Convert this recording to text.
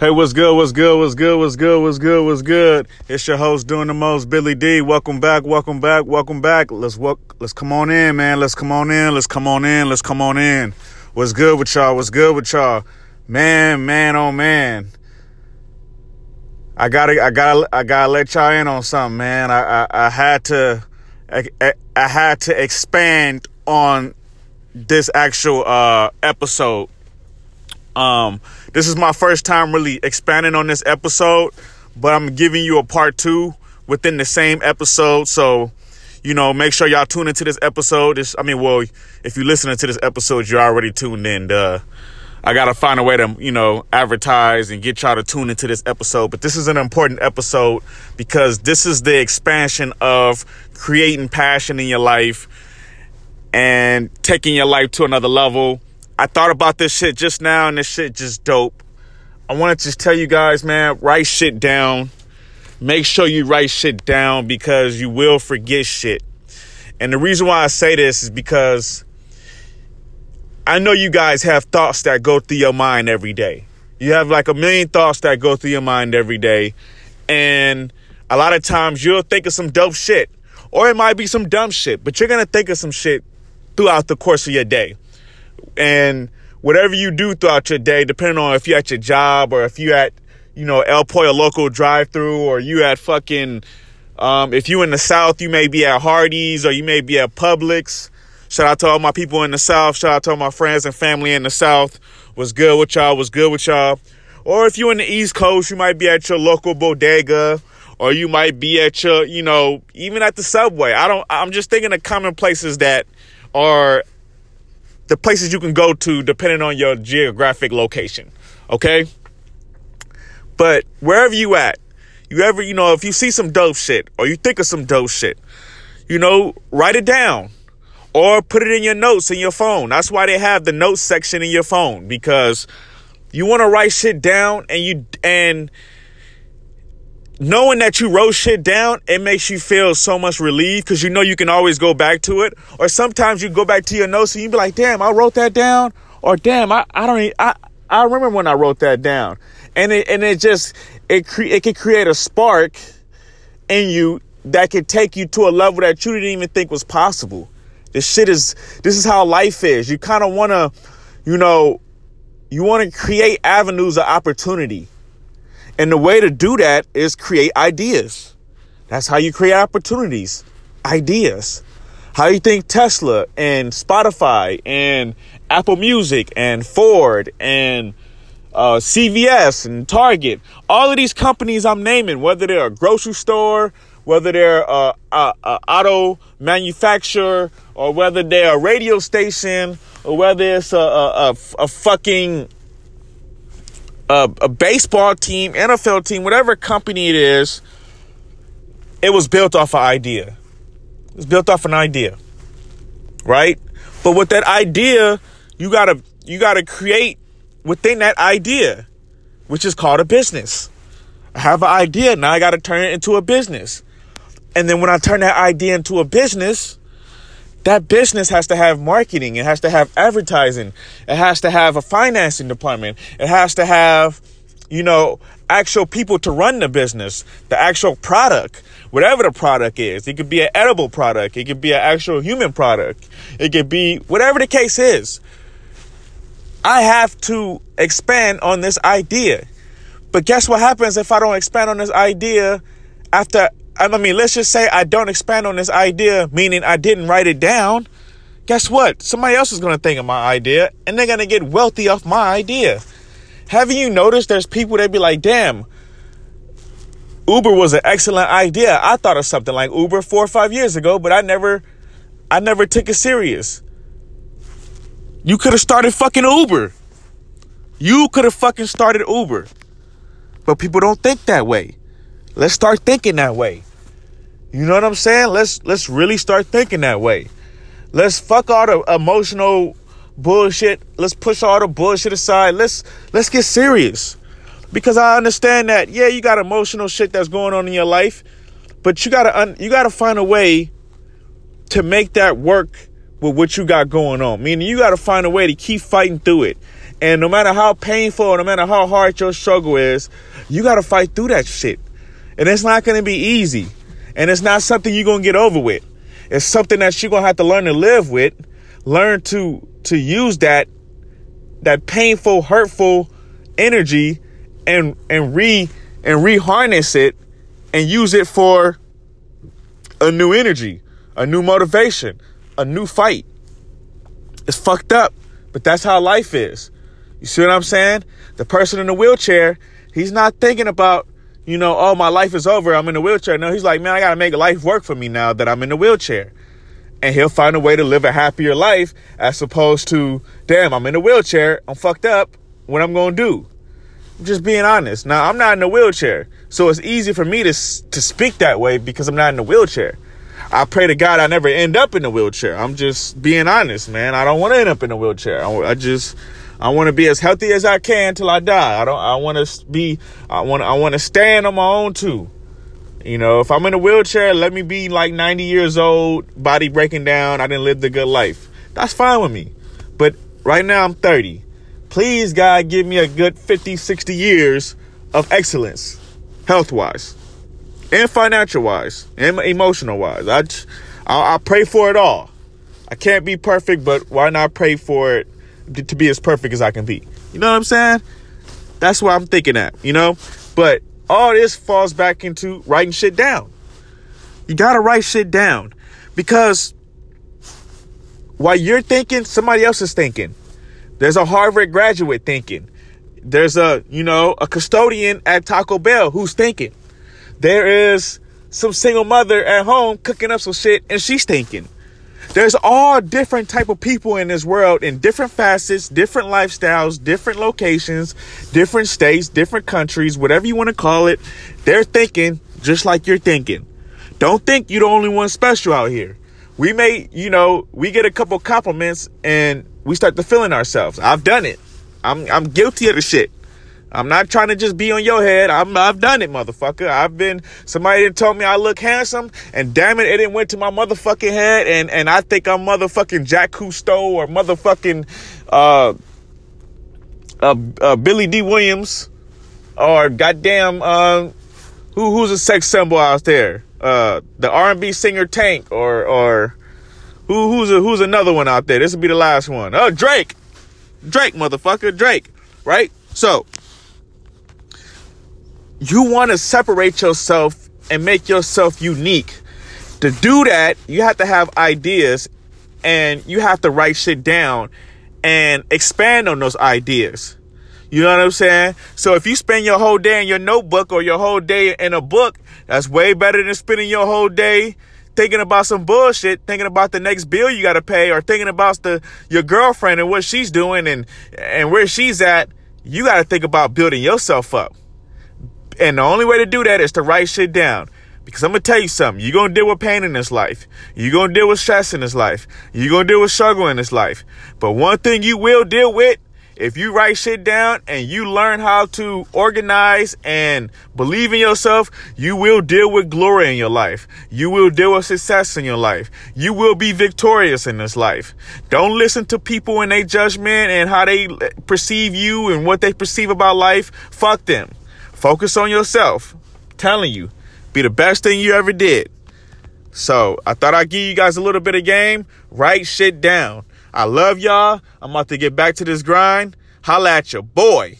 Hey, what's good? What's good? What's good? What's good? What's good? What's good? It's your host doing the most, Billy D. Welcome back. Welcome back. Welcome back. Let's walk. Let's come on in, man. Let's come on in. Let's come on in. Let's come on in. What's good with y'all? What's good with y'all? Man, man, oh man. I gotta, I gotta, I gotta let y'all in on something, man. I, I, I had to, I, I had to expand on this actual uh episode. Um, this is my first time really expanding on this episode, but I'm giving you a part two within the same episode. So, you know, make sure y'all tune into this episode. This, I mean, well, if you're listening to this episode, you're already tuned in. Duh. I gotta find a way to, you know, advertise and get y'all to tune into this episode. But this is an important episode because this is the expansion of creating passion in your life and taking your life to another level I thought about this shit just now and this shit just dope. I want to just tell you guys, man, write shit down. Make sure you write shit down because you will forget shit. And the reason why I say this is because I know you guys have thoughts that go through your mind every day. You have like a million thoughts that go through your mind every day. And a lot of times you'll think of some dope shit, or it might be some dumb shit, but you're going to think of some shit throughout the course of your day and whatever you do throughout your day, depending on if you're at your job or if you at, you know, El Pollo Loco drive through or you at fucking, um, if you in the South, you may be at Hardee's or you may be at Publix. Shout out to all my people in the South. Shout out to all my friends and family in the South. Was good with y'all. Was good with y'all. Or if you're in the East Coast, you might be at your local bodega or you might be at your, you know, even at the subway. I don't, I'm just thinking of common places that are the places you can go to depending on your geographic location. Okay? But wherever you at, you ever, you know, if you see some dope shit or you think of some dope shit, you know, write it down or put it in your notes in your phone. That's why they have the notes section in your phone because you want to write shit down and you and knowing that you wrote shit down, it makes you feel so much relief because you know you can always go back to it. Or sometimes you go back to your notes and you be like, damn, I wrote that down. Or damn, I, I don't even, I, I remember when I wrote that down. And it, and it just, it cre- it can create a spark in you that can take you to a level that you didn't even think was possible. This shit is, this is how life is. You kind of want to, you know, you want to create avenues of opportunity and the way to do that is create ideas. That's how you create opportunities, ideas. How you think Tesla and Spotify and Apple Music and Ford and uh, CVS and Target, all of these companies I'm naming, whether they're a grocery store, whether they're a, a, a auto manufacturer, or whether they're a radio station, or whether it's a, a, a fucking a, a baseball team, NFL team, whatever company it is, it was built off an idea. It was built off an idea. Right? But with that idea, you gotta you gotta create within that idea, which is called a business. I have an idea, now I gotta turn it into a business. And then when I turn that idea into a business, that business has to have marketing, it has to have advertising, it has to have a financing department, it has to have, you know, actual people to run the business, the actual product, whatever the product is. It could be an edible product, it could be an actual human product, it could be whatever the case is. I have to expand on this idea. But guess what happens if I don't expand on this idea after I mean, let's just say I don't expand on this idea, meaning I didn't write it down. Guess what? Somebody else is going to think of my idea and they're going to get wealthy off my idea. Haven't you noticed there's people that be like, damn, Uber was an excellent idea. I thought of something like Uber four or five years ago, but I never, I never took it serious. You could have started fucking Uber. You could have fucking started Uber. But people don't think that way. Let's start thinking that way. You know what I'm saying? Let's let's really start thinking that way. Let's fuck all the emotional bullshit. Let's push all the bullshit aside. Let's let's get serious. Because I understand that yeah, you got emotional shit that's going on in your life, but you got to you got to find a way to make that work with what you got going on. Meaning you got to find a way to keep fighting through it. And no matter how painful, no matter how hard your struggle is, you got to fight through that shit. And it's not going to be easy. And it's not something you're going to get over with. It's something that you're going to have to learn to live with, learn to to use that that painful, hurtful energy and and re and reharness it and use it for a new energy, a new motivation, a new fight. It's fucked up, but that's how life is. You see what I'm saying? The person in the wheelchair, he's not thinking about, you know, oh, my life is over. I'm in a wheelchair. No, he's like, man, I got to make life work for me now that I'm in a wheelchair. And he'll find a way to live a happier life as opposed to, damn, I'm in a wheelchair. I'm fucked up. What I'm going to do? I'm just being honest. Now, I'm not in a wheelchair. So it's easy for me to, to speak that way because I'm not in a wheelchair. I pray to God I never end up in a wheelchair. I'm just being honest, man. I don't want to end up in a wheelchair. I, I just, I want to be as healthy as I can till I die. I don't. I want to be. I want. I want to stand on my own too. You know, if I'm in a wheelchair, let me be like 90 years old, body breaking down. I didn't live the good life. That's fine with me. But right now I'm 30. Please, God, give me a good 50, 60 years of excellence, health wise, and financial wise, and emotional wise. I, I, I pray for it all. I can't be perfect, but why not pray for it to be as perfect as I can be. You know what I'm saying? That's what I'm thinking at, you know? But all this falls back into writing shit down. You gotta write shit down because while you're thinking, somebody else is thinking. There's a Harvard graduate thinking. There's a, you know, a custodian at Taco Bell who's thinking. There is some single mother at home cooking up some shit and she's thinking. There's all different type of people in this world in different facets, different lifestyles, different locations, different states, different countries, whatever you want to call it. They're thinking just like you're thinking. Don't think you're the only one special out here. We may, you know, we get a couple compliments and we start to feeling ourselves. I've done it. I'm I'm guilty of the shit. I'm not trying to just be on your head. I'm, I've done it, motherfucker. I've been, somebody didn't told me I look handsome, and damn it, it didn't went to my motherfucking head, and, and I think I'm motherfucking Jack Cousteau or motherfucking, uh, uh, uh, Billy Dee Williams, or goddamn, uh, who, who's a sex symbol out there? Uh, the R&B singer Tank, or, or, who, who's a, who's another one out there? This will be the last one. Oh, Drake. Drake, motherfucker. Drake. Right? So, you want to separate yourself and make yourself unique. To do that, you have to have ideas and you have to write shit down and expand on those ideas. You know what I'm saying? So if you spend your whole day in your notebook or your whole day in a book, that's way better than spending your whole day thinking about some bullshit, thinking about the next bill you got to pay or thinking about the your girlfriend and what she's doing and and where she's at. You got to think about building yourself up. And the only way to do that is to write shit down. Because I'm gonna tell you something. You're gonna deal with pain in this life. You're gonna deal with stress in this life. You're gonna deal with struggle in this life. But one thing you will deal with, if you write shit down and you learn how to organize and believe in yourself, you will deal with glory in your life. You will deal with success in your life. You will be victorious in this life. Don't listen to people and their judgment and how they perceive you and what they perceive about life. Fuck them. Focus on yourself. Telling you, be the best thing you ever did. So I thought I'd give you guys a little bit of game. Write shit down. I love y'all. I'm about to get back to this grind. Holla at your boy.